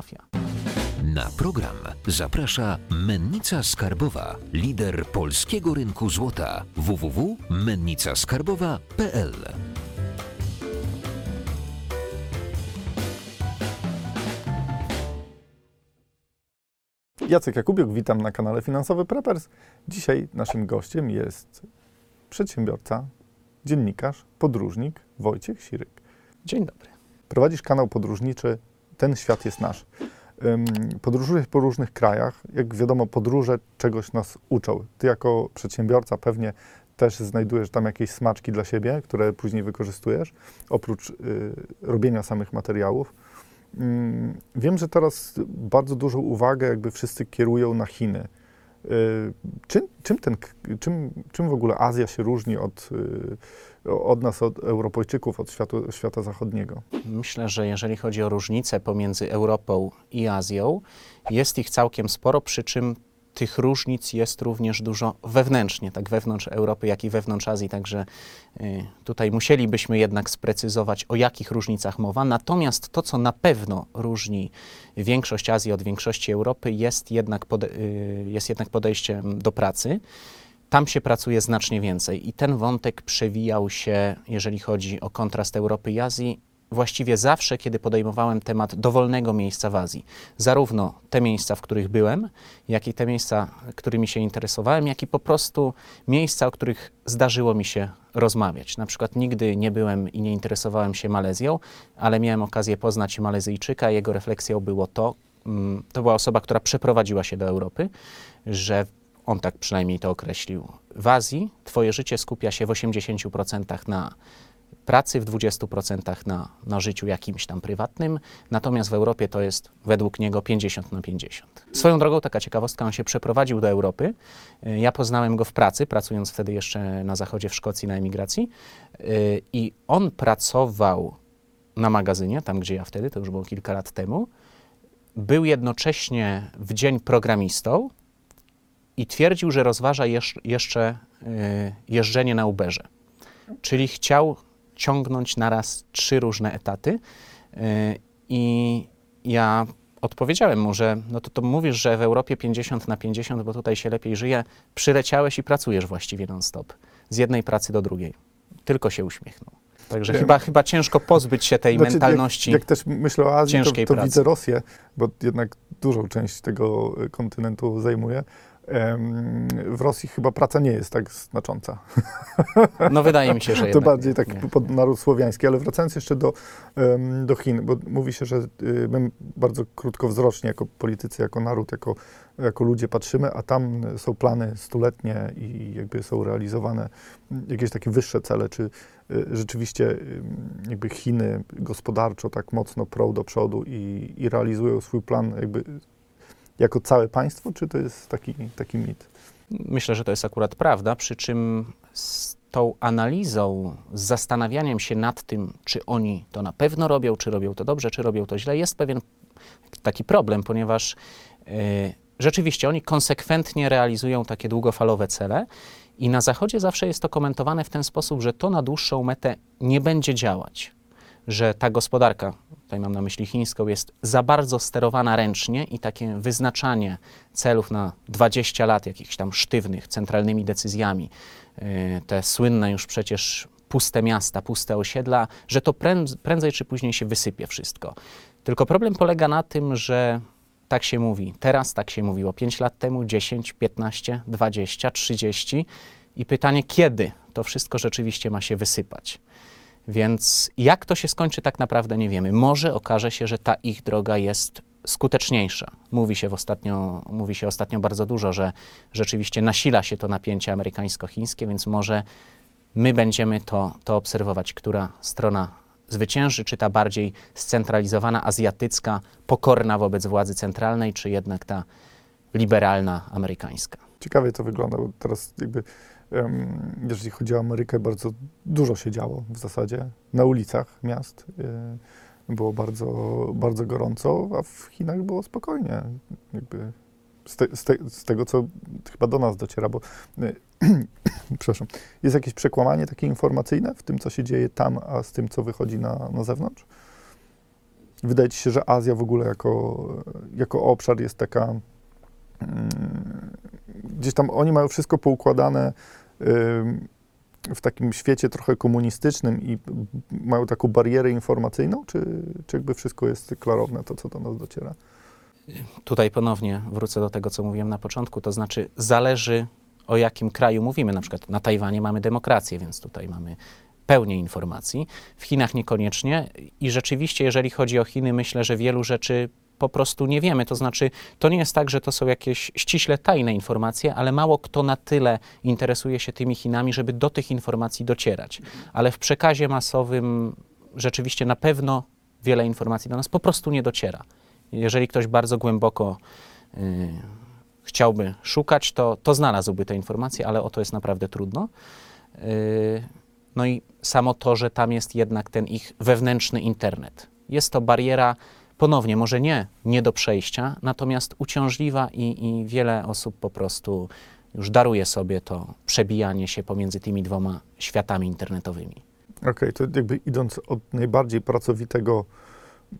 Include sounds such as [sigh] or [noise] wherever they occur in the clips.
Mafia. Na program zaprasza Mennica Skarbowa, lider polskiego rynku złota www.mennicaskarbowa.pl. Jacek Jakubiuk, witam na kanale Finansowy Preppers. Dzisiaj naszym gościem jest przedsiębiorca, dziennikarz, podróżnik Wojciech Siryk. Dzień dobry. Prowadzisz kanał podróżniczy Ten Świat jest Nasz. Ym, Podróżujesz po różnych krajach. Jak wiadomo, podróże czegoś nas uczą. Ty jako przedsiębiorca pewnie też znajdujesz tam jakieś smaczki dla siebie, które później wykorzystujesz, oprócz y, robienia samych materiałów. Ym, Wiem, że teraz bardzo dużą uwagę jakby wszyscy kierują na Chiny. Y, Czym, czym, ten, czym, czym w ogóle Azja się różni od, y, od nas, od Europejczyków, od światu, świata zachodniego? Myślę, że jeżeli chodzi o różnice pomiędzy Europą i Azją, jest ich całkiem sporo, przy czym tych różnic jest również dużo wewnętrznie, tak wewnątrz Europy, jak i wewnątrz Azji, także y, tutaj musielibyśmy jednak sprecyzować, o jakich różnicach mowa. Natomiast to, co na pewno różni większość Azji od większości Europy, jest jednak, pode- y, jest jednak podejście do pracy. Tam się pracuje znacznie więcej i ten wątek przewijał się, jeżeli chodzi o kontrast Europy i Azji, właściwie zawsze, kiedy podejmowałem temat dowolnego miejsca w Azji. Zarówno te miejsca, w których byłem, jak i te miejsca, którymi się interesowałem, jak i po prostu miejsca, o których zdarzyło mi się rozmawiać. Na przykład nigdy nie byłem i nie interesowałem się Malezją, ale miałem okazję poznać Malezyjczyka. Jego refleksją było to, mm, to była osoba, która przeprowadziła się do Europy, że on tak przynajmniej to określił. W Azji twoje życie skupia się w 80% na pracy, w 20% na, na życiu jakimś tam prywatnym, natomiast w Europie to jest według niego 50 na 50. Swoją drogą, taka ciekawostka, on się przeprowadził do Europy. Y, Ja poznałem go w pracy, pracując wtedy jeszcze na zachodzie w Szkocji na emigracji Y, i on pracował na magazynie, tam gdzie ja wtedy, to już było kilka lat temu, był jednocześnie w dzień programistą, i twierdził, że rozważa jesz- jeszcze y, jeżdżenie na Uberze. Czyli chciał ciągnąć naraz trzy różne etaty. Y, I ja odpowiedziałem mu, że no to, to mówisz, że w Europie 50 na 50, bo tutaj się lepiej żyje, przyleciałeś i pracujesz właściwie non-stop. Z jednej pracy do drugiej. Tylko się uśmiechnął. Także chyba, chyba ciężko pozbyć się tej Znaczy, mentalności. Jak, jak też myślę o Azji, to, to widzę Rosję, bo jednak dużą część tego kontynentu zajmuje. W Rosji chyba praca nie jest tak znacząca. No wydaje mi się, że [laughs] To bardziej tak pod naród słowiański. Ale wracając jeszcze do, do Chin, bo mówi się, że y, my bardzo krótkowzrocznie jako politycy, jako naród, jako, jako ludzie patrzymy, a tam są plany stuletnie i jakby są realizowane jakieś takie wyższe cele. Czy y, rzeczywiście ym, jakby Chiny gospodarczo tak mocno prą do przodu i, i realizują swój plan jakby jako całe państwo, czy to jest taki, taki mit? Myślę, że to jest akurat prawda, przy czym z tą analizą, z zastanawianiem się nad tym, czy oni to na pewno robią, czy robią to dobrze, czy robią to źle, jest pewien taki problem, ponieważ e, rzeczywiście oni konsekwentnie realizują takie długofalowe cele i na Zachodzie zawsze jest to komentowane w ten sposób, że to na dłuższą metę nie będzie działać. Że ta gospodarka, tutaj mam na myśli chińską, jest za bardzo sterowana ręcznie i takie wyznaczanie celów na 20 lat, jakichś tam sztywnych, centralnymi decyzjami, yy, te słynne już przecież puste miasta, puste osiedla, że to pręd- prędzej czy później się wysypie wszystko. Tylko problem polega na tym, że tak się mówi. Teraz tak się mówiło 5 lat temu, 10, 15, 20, 30 i pytanie, kiedy to wszystko rzeczywiście ma się wysypać. Więc jak to się skończy, tak naprawdę nie wiemy. Może okaże się, że ta ich droga jest skuteczniejsza. Mówi się, w ostatnio, mówi się ostatnio bardzo dużo, że rzeczywiście nasila się to napięcie amerykańsko-chińskie, więc może my będziemy to, to obserwować, która strona zwycięży, czy ta bardziej scentralizowana, azjatycka, pokorna wobec władzy centralnej, czy jednak ta liberalna, amerykańska. Ciekawie to wygląda, bo teraz jakby, jeżeli chodzi o Amerykę, bardzo dużo się działo w zasadzie na ulicach miast. e, Było bardzo, bardzo gorąco, a w Chinach było spokojnie. Jakby z, te, z, te, z tego, co chyba do nas dociera, bo e, [clears throat] przepraszam, jest jakieś przekłamanie takie informacyjne w tym, co się dzieje tam, a z tym, co wychodzi na, na zewnątrz? Wydaje ci się, że Azja w ogóle jako, jako obszar jest taka. mm, Gdzieś tam oni mają wszystko poukładane w takim świecie trochę komunistycznym i mają taką barierę informacyjną, czy, czy jakby wszystko jest klarowne, to co do nas dociera? Tutaj ponownie wrócę do tego, co mówiłem na początku, to znaczy zależy o jakim kraju mówimy. Na przykład na Tajwanie mamy demokrację, więc tutaj mamy pełnię informacji. W Chinach niekoniecznie i rzeczywiście, jeżeli chodzi o Chiny, myślę, że wielu rzeczy po prostu nie wiemy. To znaczy, to nie jest tak, że to są jakieś ściśle tajne informacje, ale mało kto na tyle interesuje się tymi Chinami, żeby do tych informacji docierać. Ale w przekazie masowym rzeczywiście na pewno wiele informacji do nas po prostu nie dociera. Jeżeli ktoś bardzo głęboko y, chciałby szukać, to, to znalazłby te informacje, ale o to jest naprawdę trudno. Y, no i samo to, że tam jest jednak ten ich wewnętrzny internet. Jest to bariera, ponownie, może nie, nie do przejścia, natomiast uciążliwa i, i wiele osób po prostu już daruje sobie to przebijanie się pomiędzy tymi dwoma światami internetowymi. Okej, to jakby idąc od najbardziej pracowitego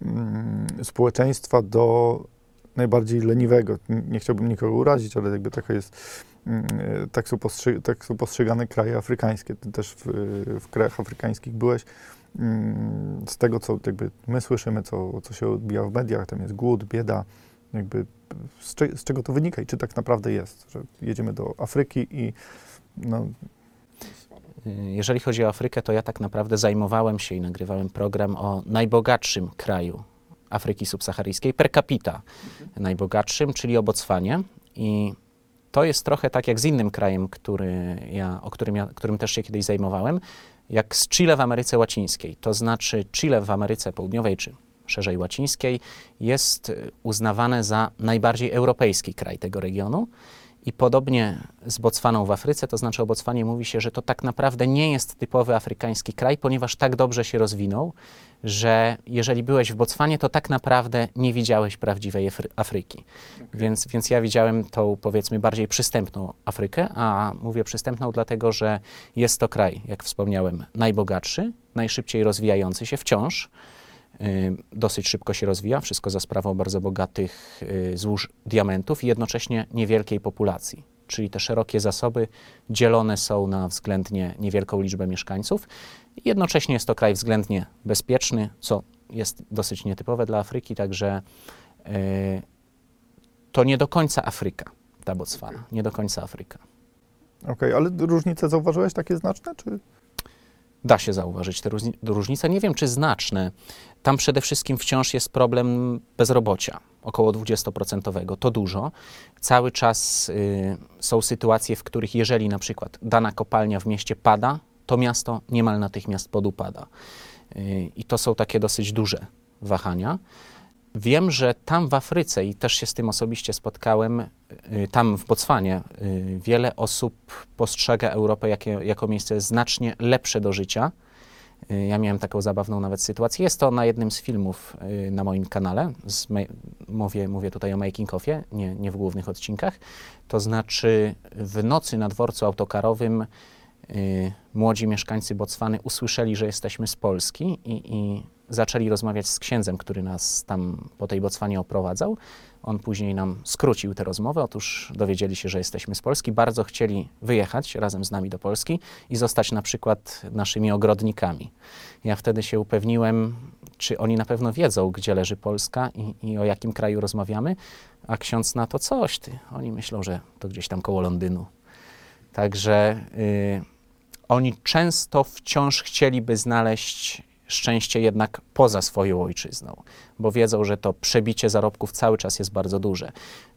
mm, społeczeństwa do najbardziej leniwego. Nie chciałbym nikogo urazić, ale jakby taka jest, mm, tak są, tak są postrzegane kraje afrykańskie. Ty też w, w krajach afrykańskich byłeś. Mm, Z tego, co jakby my słyszymy, co, co się odbija w mediach, tam jest głód, bieda, jakby z, cze- z czego to wynika i czy tak naprawdę jest, że jedziemy do Afryki i no, Jeżeli chodzi o Afrykę, to ja tak naprawdę zajmowałem się i nagrywałem program o najbogatszym kraju Afryki subsaharyjskiej, per capita najbogatszym, czyli o Botswanie. I to jest trochę tak jak z innym krajem, który ja, o którym, ja, którym też się kiedyś zajmowałem, jak z Chile w Ameryce Łacińskiej. To znaczy Chile w Ameryce Południowej, czy szerzej łacińskiej, jest y, uznawane za najbardziej europejski kraj tego regionu. I podobnie z Botswaną w Afryce, to znaczy o Botswanie mówi się, że to tak naprawdę nie jest typowy afrykański kraj, ponieważ tak dobrze się rozwinął, że jeżeli byłeś w Botswanie, to tak naprawdę nie widziałeś prawdziwej Afry- Afryki. Więc, więc ja widziałem tą powiedzmy bardziej przystępną Afrykę, a mówię przystępną dlatego, że jest to kraj, jak wspomniałem, najbogatszy, najszybciej rozwijający się wciąż. Y, dosyć szybko się rozwija, wszystko za sprawą bardzo bogatych y, złóż diamentów i jednocześnie niewielkiej populacji. Czyli te szerokie zasoby dzielone są na względnie niewielką liczbę mieszkańców. Jednocześnie jest to kraj względnie bezpieczny, co jest dosyć nietypowe dla Afryki, także y, to nie do końca Afryka, ta Botswana, nie do końca Afryka. okej, ale różnice zauważyłeś takie znaczne, czy Da się zauważyć te różni- różnice. Nie wiem, czy znaczne. Tam przede wszystkim wciąż jest problem bezrobocia, około 20%. To dużo. Cały czas y, są sytuacje, w których jeżeli na przykład dana kopalnia w mieście pada, to miasto niemal natychmiast podupada. Y, I to są takie dosyć duże wahania. Wiem, że tam w Afryce, i też się z tym osobiście spotkałem, y, tam w Botswanie, y, wiele osób postrzega Europę jakie, jako miejsce znacznie lepsze do życia. Y, Ja miałem taką zabawną nawet sytuację. Jest to na jednym z filmów na moim kanale. Mówię, mówię tutaj o making offie, nie, nie w głównych odcinkach. To znaczy w nocy na dworcu autokarowym młodzi mieszkańcy Botswany usłyszeli, że jesteśmy z Polski i, i zaczęli rozmawiać z księdzem, który nas tam po tej Botswanie oprowadzał. On później nam skrócił tę rozmowę. Otóż dowiedzieli się, że jesteśmy z Polski. Bardzo chcieli wyjechać razem z nami do Polski i zostać na przykład naszymi ogrodnikami. Ja wtedy się upewniłem, czy oni na pewno wiedzą, gdzie leży Polska i, i o jakim kraju rozmawiamy, a ksiądz na to coś ty. Oni myślą, że to gdzieś tam koło Londynu. Także y, oni często wciąż chcieliby znaleźć szczęście jednak poza swoją ojczyzną, bo wiedzą, że to przebicie zarobków cały czas jest bardzo duże.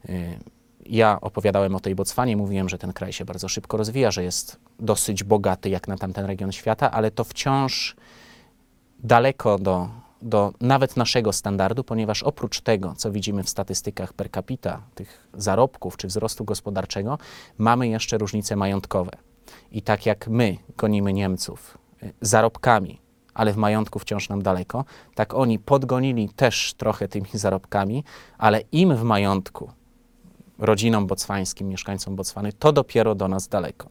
Y, Ja opowiadałem o tej Botswanie, mówiłem, że ten kraj się bardzo szybko rozwija, że jest dosyć bogaty jak na tamten region świata, ale to wciąż daleko do, do nawet naszego standardu, ponieważ oprócz tego, co widzimy w statystykach per capita, tych zarobków czy wzrostu gospodarczego, mamy jeszcze różnice majątkowe. I tak jak my gonimy Niemców y, zarobkami, ale w majątku wciąż nam daleko, tak oni podgonili też trochę tymi [laughs] zarobkami, ale im w majątku, rodzinom botswańskim, mieszkańcom Botswany, to dopiero do nas daleko.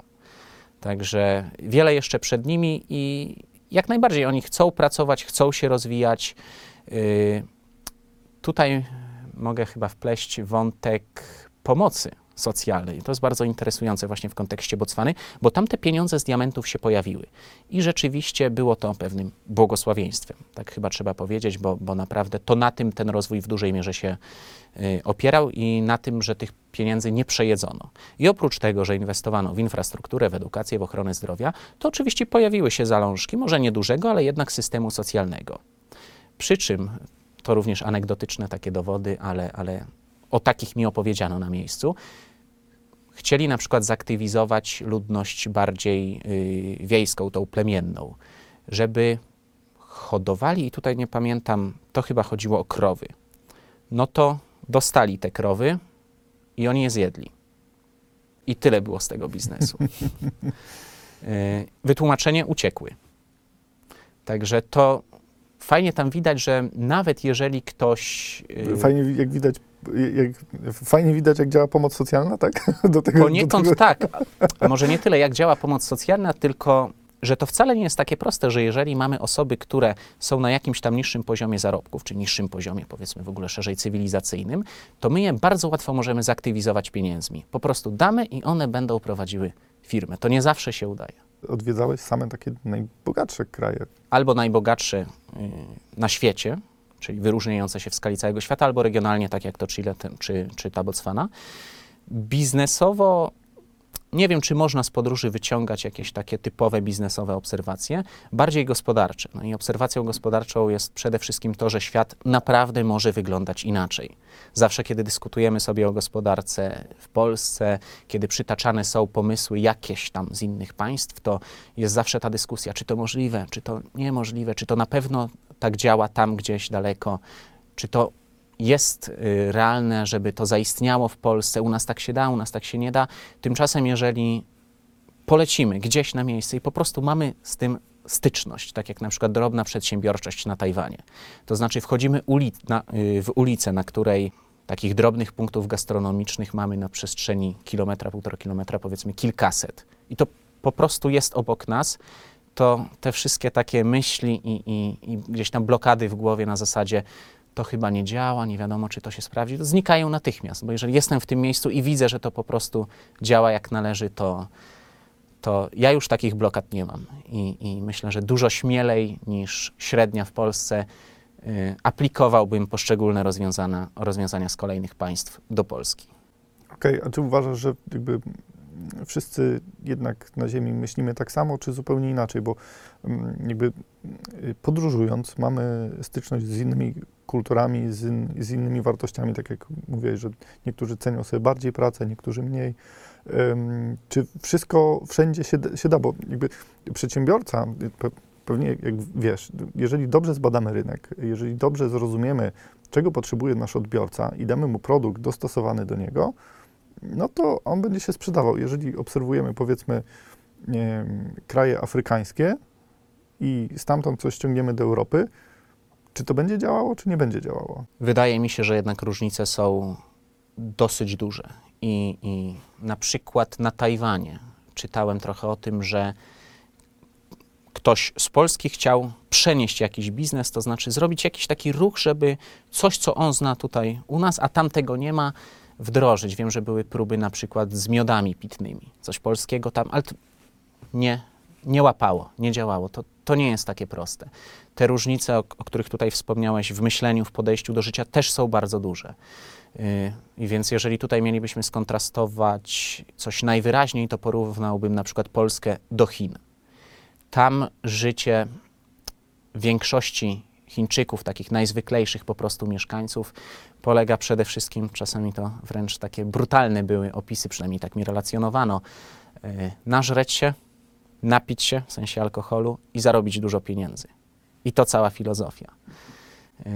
Także wiele jeszcze przed nimi i jak najbardziej oni chcą pracować, chcą się rozwijać. Yy, tutaj mogę chyba wpleść wątek pomocy socjalnej. To jest bardzo interesujące właśnie w kontekście Botswany, bo tam te pieniądze z diamentów się pojawiły. I rzeczywiście było to pewnym błogosławieństwem. Tak chyba trzeba powiedzieć, bo, bo naprawdę to na tym ten rozwój w dużej mierze się y, opierał i na tym, że tych pieniędzy nie przejedzono. I oprócz tego, że inwestowano w infrastrukturę, w edukację, w ochronę zdrowia, to oczywiście pojawiły się zalążki, może niedużego, ale jednak systemu socjalnego. Przy czym, to również anegdotyczne takie dowody, ale, ale o takich mi opowiedziano na miejscu. Chcieli na przykład zaktywizować ludność bardziej y, wiejską, tą plemienną, żeby hodowali, i tutaj nie pamiętam, to chyba chodziło o krowy. No to dostali te krowy i oni je zjedli. I tyle było z tego biznesu. [laughs] Y, wytłumaczenie uciekły. Także to fajnie tam widać, że nawet jeżeli ktoś. y, Fajnie, jak widać, jak, fajnie widać, jak działa pomoc socjalna, tak? [laughs] Do tego, Poniekąd do tego. tak. Może nie tyle, jak działa pomoc socjalna, tylko że to wcale nie jest takie proste, że jeżeli mamy osoby, które są na jakimś tam niższym poziomie zarobków, czy niższym poziomie, powiedzmy w ogóle szerzej cywilizacyjnym, to my je bardzo łatwo możemy zaktywizować pieniędzmi. Po prostu damy i one będą prowadziły firmę. To nie zawsze się udaje. Odwiedzałeś same takie najbogatsze kraje. Albo najbogatsze y, na świecie, czyli wyróżniające się w skali całego świata, albo regionalnie, tak jak to Chile czy, czy ta Botswana. Biznesowo nie wiem, czy można z podróży wyciągać jakieś takie typowe biznesowe obserwacje, bardziej gospodarcze. No i obserwacją gospodarczą jest przede wszystkim to, że świat naprawdę może wyglądać inaczej. Zawsze, kiedy dyskutujemy sobie o gospodarce w Polsce, kiedy przytaczane są pomysły jakieś tam z innych państw, to jest zawsze ta dyskusja, czy to możliwe, czy to niemożliwe, czy to na pewno tak działa tam gdzieś daleko, czy to jest y, realne, żeby to zaistniało w Polsce, u nas tak się da, u nas tak się nie da. Tymczasem, jeżeli polecimy gdzieś na miejsce i po prostu mamy z tym styczność, tak jak na przykład drobna przedsiębiorczość na Tajwanie, to znaczy wchodzimy uli na, y, w ulicę, na której takich drobnych punktów gastronomicznych mamy na przestrzeni kilometra, półtora kilometra, powiedzmy kilkaset. I to po prostu jest obok nas, to te wszystkie takie myśli i, i, i gdzieś tam blokady w głowie na zasadzie to chyba nie działa, nie wiadomo, czy to się sprawdzi, to znikają natychmiast, bo jeżeli jestem w tym miejscu i widzę, że to po prostu działa jak należy, to, to ja już takich blokad nie mam. I, I myślę, że dużo śmielej niż średnia w Polsce y, aplikowałbym poszczególne rozwiązania, rozwiązania z kolejnych państw do Polski. Okej, a czy uważasz, że jakby wszyscy jednak na Ziemi myślimy tak samo, czy zupełnie inaczej? Bo mm, jakby y, podróżując mamy styczność z innymi kulturami, z, in, z innymi wartościami, tak jak mówiłeś, że niektórzy cenią sobie bardziej pracę, niektórzy mniej. Ym, czy wszystko wszędzie się, się da? Bo jakby przedsiębiorca, y, pe, pewnie jak wiesz, jeżeli dobrze zbadamy rynek, jeżeli dobrze zrozumiemy, czego potrzebuje nasz odbiorca i damy mu produkt dostosowany do niego, no to on będzie się sprzedawał. Jeżeli obserwujemy, powiedzmy, nie kraje afrykańskie i stamtąd coś ściągniemy do Europy, czy to będzie działało, czy nie będzie działało? Wydaje mi się, że jednak różnice są dosyć duże. I, I na przykład na Tajwanie czytałem trochę o tym, że ktoś z Polski chciał przenieść jakiś biznes, to znaczy zrobić jakiś taki ruch, żeby coś, co on zna tutaj u nas, a tam tego nie ma, wdrożyć. Wiem, że były próby na przykład z miodami pitnymi, coś polskiego tam, ale nie, nie łapało, nie działało. To, to nie jest takie proste. Te różnice, o, o których tutaj wspomniałeś, w myśleniu, w podejściu do życia też są bardzo duże. Yy, więc jeżeli tutaj mielibyśmy skontrastować coś najwyraźniej, to porównałbym na przykład Polskę do Chin. Tam życie większości Chińczyków, takich najzwyklejszych po prostu mieszkańców, polega przede wszystkim, czasami to wręcz takie brutalne były opisy, przynajmniej tak mi relacjonowano, yy, nażreć się, napić się, w sensie alkoholu i zarobić dużo pieniędzy. I to cała filozofia. Yy,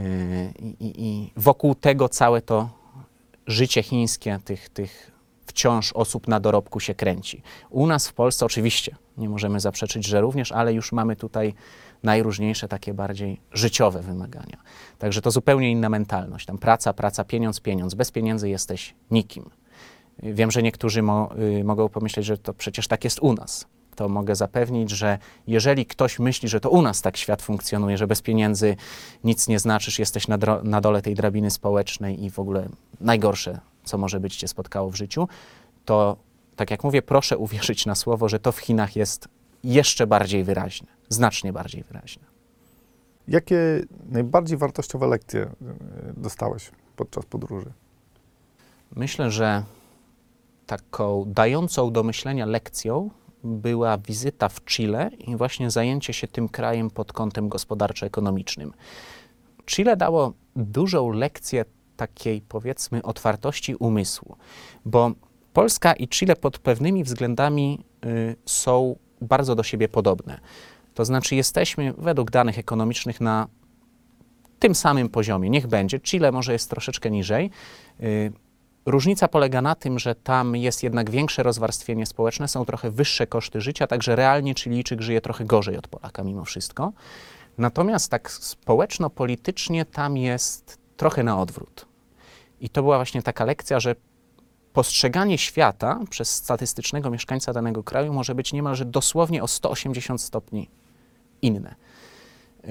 I, i, I wokół tego całe to życie chińskie tych, tych wciąż osób na dorobku się kręci. U nas w Polsce oczywiście nie możemy zaprzeczyć, że również, ale już mamy tutaj najróżniejsze takie bardziej życiowe wymagania. Także to zupełnie inna mentalność. Tam praca, praca, pieniądz, pieniądz. Bez pieniędzy jesteś nikim. Wiem, że niektórzy mo, y, mogą pomyśleć, że to przecież tak jest u nas. To mogę zapewnić, że jeżeli ktoś myśli, że to u nas tak świat funkcjonuje, że bez pieniędzy nic nie znaczysz, jesteś na, na dole tej drabiny społecznej i w ogóle najgorsze, co może być cię spotkało w życiu, to tak jak mówię, proszę uwierzyć na słowo, że to w Chinach jest jeszcze bardziej wyraźne, znacznie bardziej wyraźne. Jakie najbardziej wartościowe lekcje y, dostałeś podczas podróży? Myślę, że taką dającą do myślenia lekcją była wizyta w Chile i właśnie zajęcie się tym krajem pod kątem gospodarczo-ekonomicznym. Chile dało dużą lekcję takiej, powiedzmy, otwartości umysłu, bo Polska i Chile pod pewnymi względami y, są bardzo do siebie podobne. To znaczy, jesteśmy według danych ekonomicznych na tym samym poziomie. Niech będzie. Chile może jest troszeczkę niżej. Y, Różnica polega na tym, że tam jest jednak większe rozwarstwienie społeczne, są trochę wyższe koszty życia, także realnie Chilijczyk żyje trochę gorzej od Polaka mimo wszystko. Natomiast tak społeczno-politycznie tam jest trochę na odwrót. I to była właśnie taka lekcja, że postrzeganie świata przez statystycznego mieszkańca danego kraju może być niemalże dosłownie o 180 stopni inne. Yy,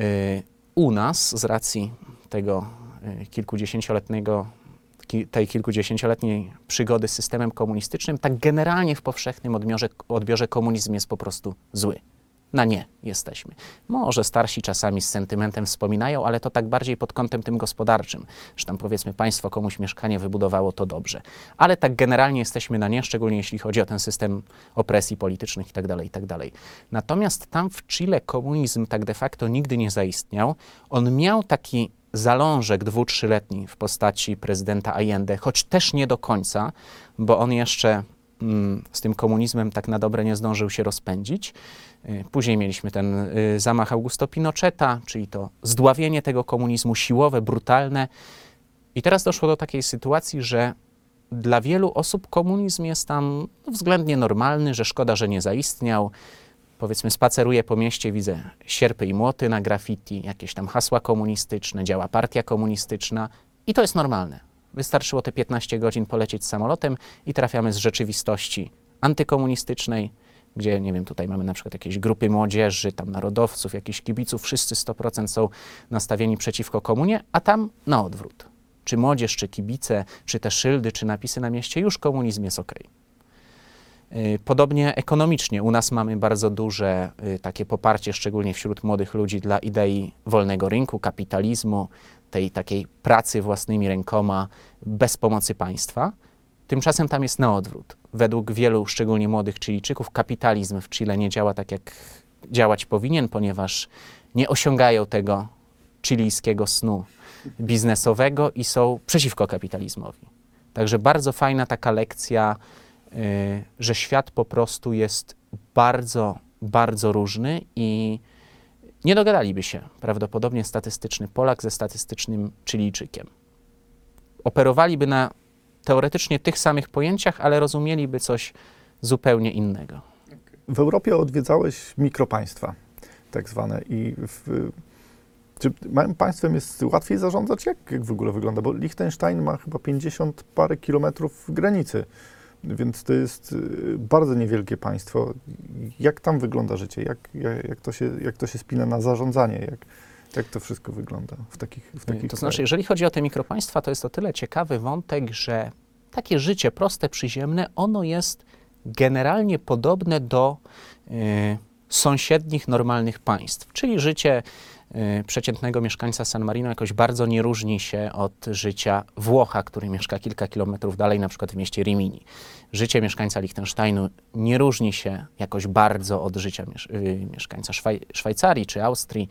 U nas, z racji tego yy, kilkudziesięcioletniego ki- tej kilkudziesięcioletniej przygody z systemem komunistycznym, tak generalnie w powszechnym odbiorze, odbiorze komunizm jest po prostu zły. Na nie jesteśmy. Może starsi czasami z sentymentem wspominają, ale to tak bardziej pod kątem tym gospodarczym, że tam powiedzmy państwo komuś mieszkanie wybudowało, to dobrze. Ale tak generalnie jesteśmy na nie, szczególnie jeśli chodzi o ten system opresji politycznych itd. itd. Natomiast tam w Chile komunizm tak de facto nigdy nie zaistniał. On miał taki zalążek dwu, trzyletni w postaci prezydenta Allende, choć też nie do końca, bo on jeszcze mm, z tym komunizmem tak na dobre nie zdążył się rozpędzić. Y, Później mieliśmy ten y, zamach Augusto Pinocheta, czyli to zdławienie tego komunizmu siłowe, brutalne. I teraz doszło do takiej sytuacji, że dla wielu osób komunizm jest tam względnie normalny, że szkoda, że nie zaistniał. Powiedzmy, spaceruję po mieście, widzę sierpy i młoty na graffiti, jakieś tam hasła komunistyczne, działa partia komunistyczna i to jest normalne. Wystarczyło te 15 godzin polecieć samolotem i trafiamy z rzeczywistości antykomunistycznej, gdzie, nie wiem, tutaj mamy na przykład jakieś grupy młodzieży, tam narodowców, jakichś kibiców, wszyscy 100% są nastawieni przeciwko komunie, a tam na odwrót. Czy młodzież, czy kibice, czy te szyldy, czy napisy na mieście, już komunizm jest ok. Podobnie ekonomicznie. U nas mamy bardzo duże y, takie poparcie, szczególnie wśród młodych ludzi, dla idei wolnego rynku, kapitalizmu, tej takiej pracy własnymi rękoma, bez pomocy państwa. Tymczasem tam jest na odwrót. Według wielu, szczególnie młodych Chilijczyków, kapitalizm w Chile nie działa tak, jak działać powinien, ponieważ nie osiągają tego chilijskiego snu biznesowego i są przeciwko kapitalizmowi. Także bardzo fajna taka lekcja, y, że świat po prostu jest bardzo, bardzo różny i nie dogadaliby się prawdopodobnie statystyczny Polak ze statystycznym Chilijczykiem. Operowaliby na teoretycznie tych samych pojęciach, ale rozumieliby coś zupełnie innego. W Europie odwiedzałeś mikropaństwa, tak zwane. I w, czy małym państwem jest łatwiej zarządzać? Jak, jak w ogóle wygląda? Bo Liechtenstein ma chyba 50 parę kilometrów granicy, więc to jest y, bardzo niewielkie państwo. Jak tam wygląda życie? Jak, jak, jak, to, się, jak to się spina na zarządzanie? Jak, jak to wszystko wygląda w takich, w takich To znaczy, krajach? jeżeli chodzi o te mikropaństwa, to jest o tyle ciekawy wątek, że takie życie proste, przyziemne, ono jest generalnie podobne do y, sąsiednich, normalnych państw. Czyli życie przeciętnego mieszkańca San Marino jakoś bardzo nie różni się od życia Włocha, który mieszka kilka kilometrów dalej, na przykład w mieście Rimini. Życie mieszkańca Liechtensteinu nie różni się jakoś bardzo od życia y, mieszkańca Szwaj- Szwajcarii czy Austrii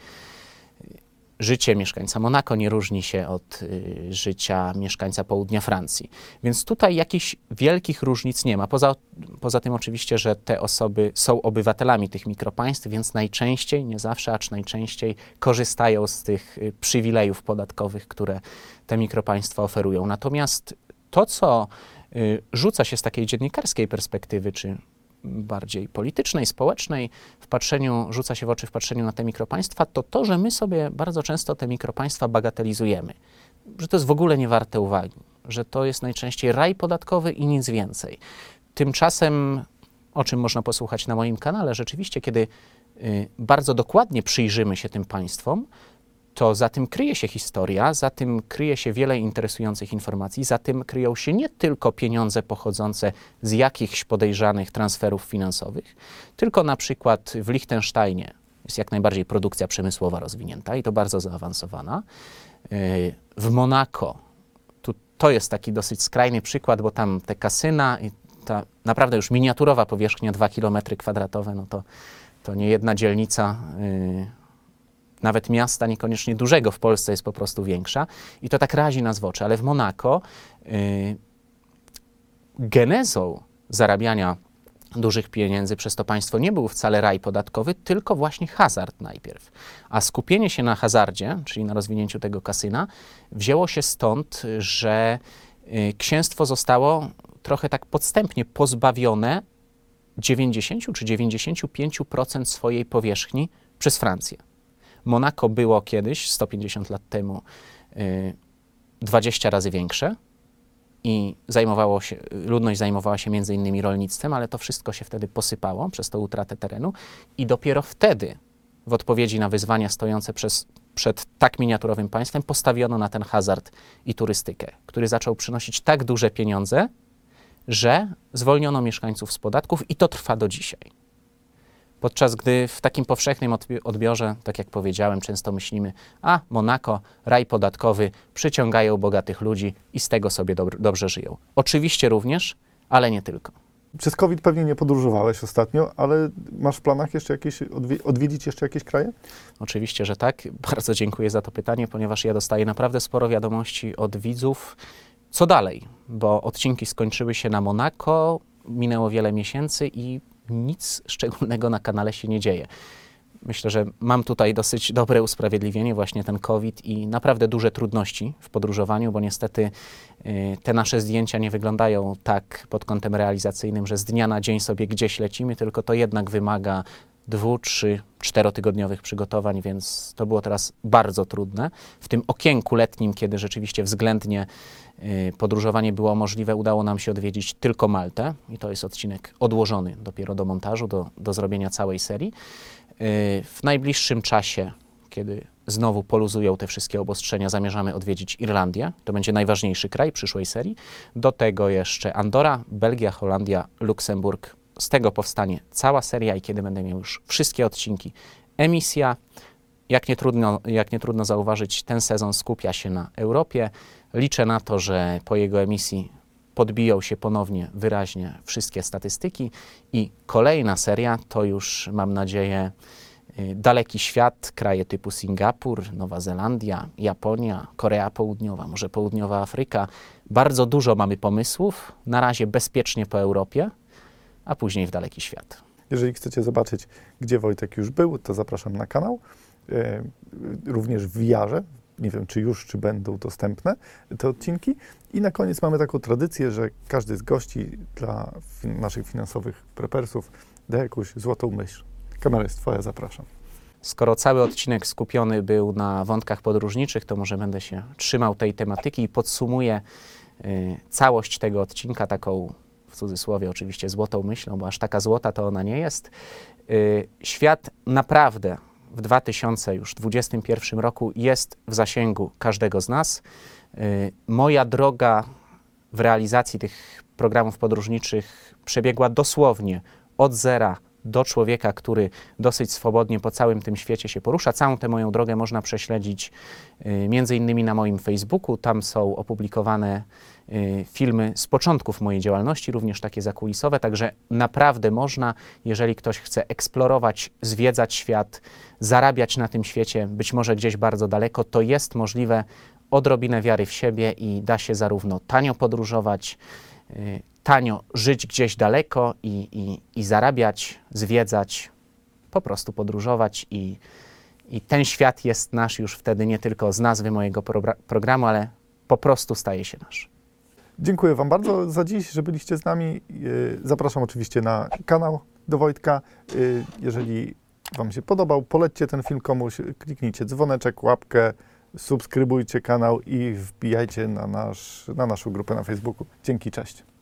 życie mieszkańca Monako nie różni się od y, życia mieszkańca południa Francji. Więc tutaj jakichś wielkich różnic nie ma. Poza, poza tym oczywiście, że te osoby są obywatelami tych mikropaństw, więc najczęściej, nie zawsze, acz najczęściej korzystają z tych y, przywilejów podatkowych, które te mikropaństwa oferują. Natomiast to, co y, rzuca się z takiej dziennikarskiej perspektywy, czy bardziej politycznej, społecznej, w patrzeniu, rzuca się w oczy w patrzeniu na te mikropaństwa, to to, że my sobie bardzo często te mikropaństwa bagatelizujemy, że to jest w ogóle nie warte uwagi, że to jest najczęściej raj podatkowy i nic więcej. Tymczasem o czym można posłuchać na moim kanale. Rzeczywiście, kiedy y, bardzo dokładnie przyjrzymy się tym państwom, to za tym kryje się historia, za tym kryje się wiele interesujących informacji, za tym kryją się nie tylko pieniądze pochodzące z jakichś podejrzanych transferów finansowych, tylko na przykład w Liechtensteinie jest jak najbardziej produkcja przemysłowa rozwinięta i to bardzo zaawansowana. Y, W Monako tu, to jest taki dosyć skrajny przykład, bo tam te kasyna i ta naprawdę już miniaturowa powierzchnia 2 km kwadratowe, no to, to nie jedna dzielnica, y, nawet miasta niekoniecznie dużego w Polsce jest po prostu większa i to tak razi nas w oczy, ale w Monako y, genezą zarabiania dużych pieniędzy przez to państwo nie był wcale raj podatkowy, tylko właśnie hazard najpierw. A skupienie się na hazardzie, czyli na rozwinięciu tego kasyna, wzięło się stąd, że y, księstwo zostało trochę tak podstępnie pozbawione 90 czy 95% swojej powierzchni przez Francję. Monako było kiedyś, 150 lat temu, y, 20 razy większe i zajmowało się, ludność zajmowała się między innymi rolnictwem, ale to wszystko się wtedy posypało przez tą utratę terenu i dopiero wtedy, w odpowiedzi na wyzwania stojące przez, przed tak miniaturowym państwem, postawiono na ten hazard i turystykę, który zaczął przynosić tak duże pieniądze, że zwolniono mieszkańców z podatków i to trwa do dzisiaj. Podczas gdy w takim powszechnym odbi- odbiorze, tak jak powiedziałem, często myślimy, a Monako, raj podatkowy, przyciągają bogatych ludzi i z tego sobie dobr- dobrze żyją. Oczywiście również, ale nie tylko. Przez COVID pewnie nie podróżowałeś ostatnio, ale masz w planach jeszcze jakieś, odwi- odwiedzić jeszcze jakieś kraje? Oczywiście, że tak. [laughs] Bardzo dziękuję za to pytanie, ponieważ ja dostaję naprawdę sporo wiadomości od widzów. Co dalej? Bo odcinki skończyły się na Monako, minęło wiele miesięcy i nic szczególnego na kanale się nie dzieje. Myślę, że mam tutaj dosyć dobre usprawiedliwienie, właśnie ten COVID i naprawdę duże trudności w podróżowaniu, bo niestety y, te nasze zdjęcia nie wyglądają tak pod kątem realizacyjnym, że z dnia na dzień sobie gdzieś lecimy, tylko to jednak wymaga dwu, trzy, czterotygodniowych przygotowań, więc to było teraz bardzo trudne. W tym okienku letnim, kiedy rzeczywiście względnie y, podróżowanie było możliwe, udało nam się odwiedzić tylko Maltę i to jest odcinek odłożony dopiero do montażu, do, do zrobienia całej serii. Y, W najbliższym czasie, kiedy znowu poluzują te wszystkie obostrzenia, zamierzamy odwiedzić Irlandię. To będzie najważniejszy kraj przyszłej serii. Do tego jeszcze Andora, Belgia, Holandia, Luksemburg. Z tego powstanie cała seria i kiedy będę miał już wszystkie odcinki, emisja. Jak nie, trudno, jak nie trudno zauważyć, ten sezon skupia się na Europie. Liczę na to, że po jego emisji podbiją się ponownie wyraźnie wszystkie statystyki i kolejna seria to już mam nadzieję y, daleki świat, kraje typu Singapur, Nowa Zelandia, Japonia, Korea Południowa, może Południowa Afryka. Bardzo dużo mamy pomysłów, na razie bezpiecznie po Europie, a później w daleki świat. Jeżeli chcecie zobaczyć, gdzie Wojtek już był, to zapraszam na kanał. E, również w VR-ze. Nie wiem, czy już, czy będą dostępne te odcinki. I na koniec mamy taką tradycję, że każdy z gości dla naszych finansowych prepersów da jakąś złotą myśl. Kamera jest twoja, zapraszam. Skoro cały odcinek skupiony był na wątkach podróżniczych, to może będę się trzymał tej tematyki i podsumuję y, całość tego odcinka taką, w cudzysłowie oczywiście, złotą myślą, bo aż taka złota to ona nie jest. Y, świat naprawdę w 2021 roku jest w zasięgu każdego z nas. Y, moja droga w realizacji tych programów podróżniczych przebiegła dosłownie od zera do człowieka, który dosyć swobodnie po całym tym świecie się porusza. Całą tę moją drogę można prześledzić y, między innymi na moim Facebooku. Tam są opublikowane y, filmy z początków mojej działalności, również takie zakulisowe, także naprawdę można, jeżeli ktoś chce eksplorować, zwiedzać świat, zarabiać na tym świecie, być może gdzieś bardzo daleko, to jest możliwe odrobinę wiary w siebie i da się zarówno tanio podróżować, y, tanio żyć gdzieś daleko i, i, i zarabiać, zwiedzać, po prostu podróżować i, i ten świat jest nasz już wtedy nie tylko z nazwy mojego programu, ale po prostu staje się nasz. Dziękuję Wam bardzo za dziś, że byliście z nami. Yy, Zapraszam oczywiście na kanał do Wojtka. Yy, Jeżeli Wam się podobał, polećcie ten film komuś, kliknijcie dzwoneczek, łapkę, subskrybujcie kanał i wbijajcie na, nasz, na naszą grupę na Facebooku. Dzięki, cześć.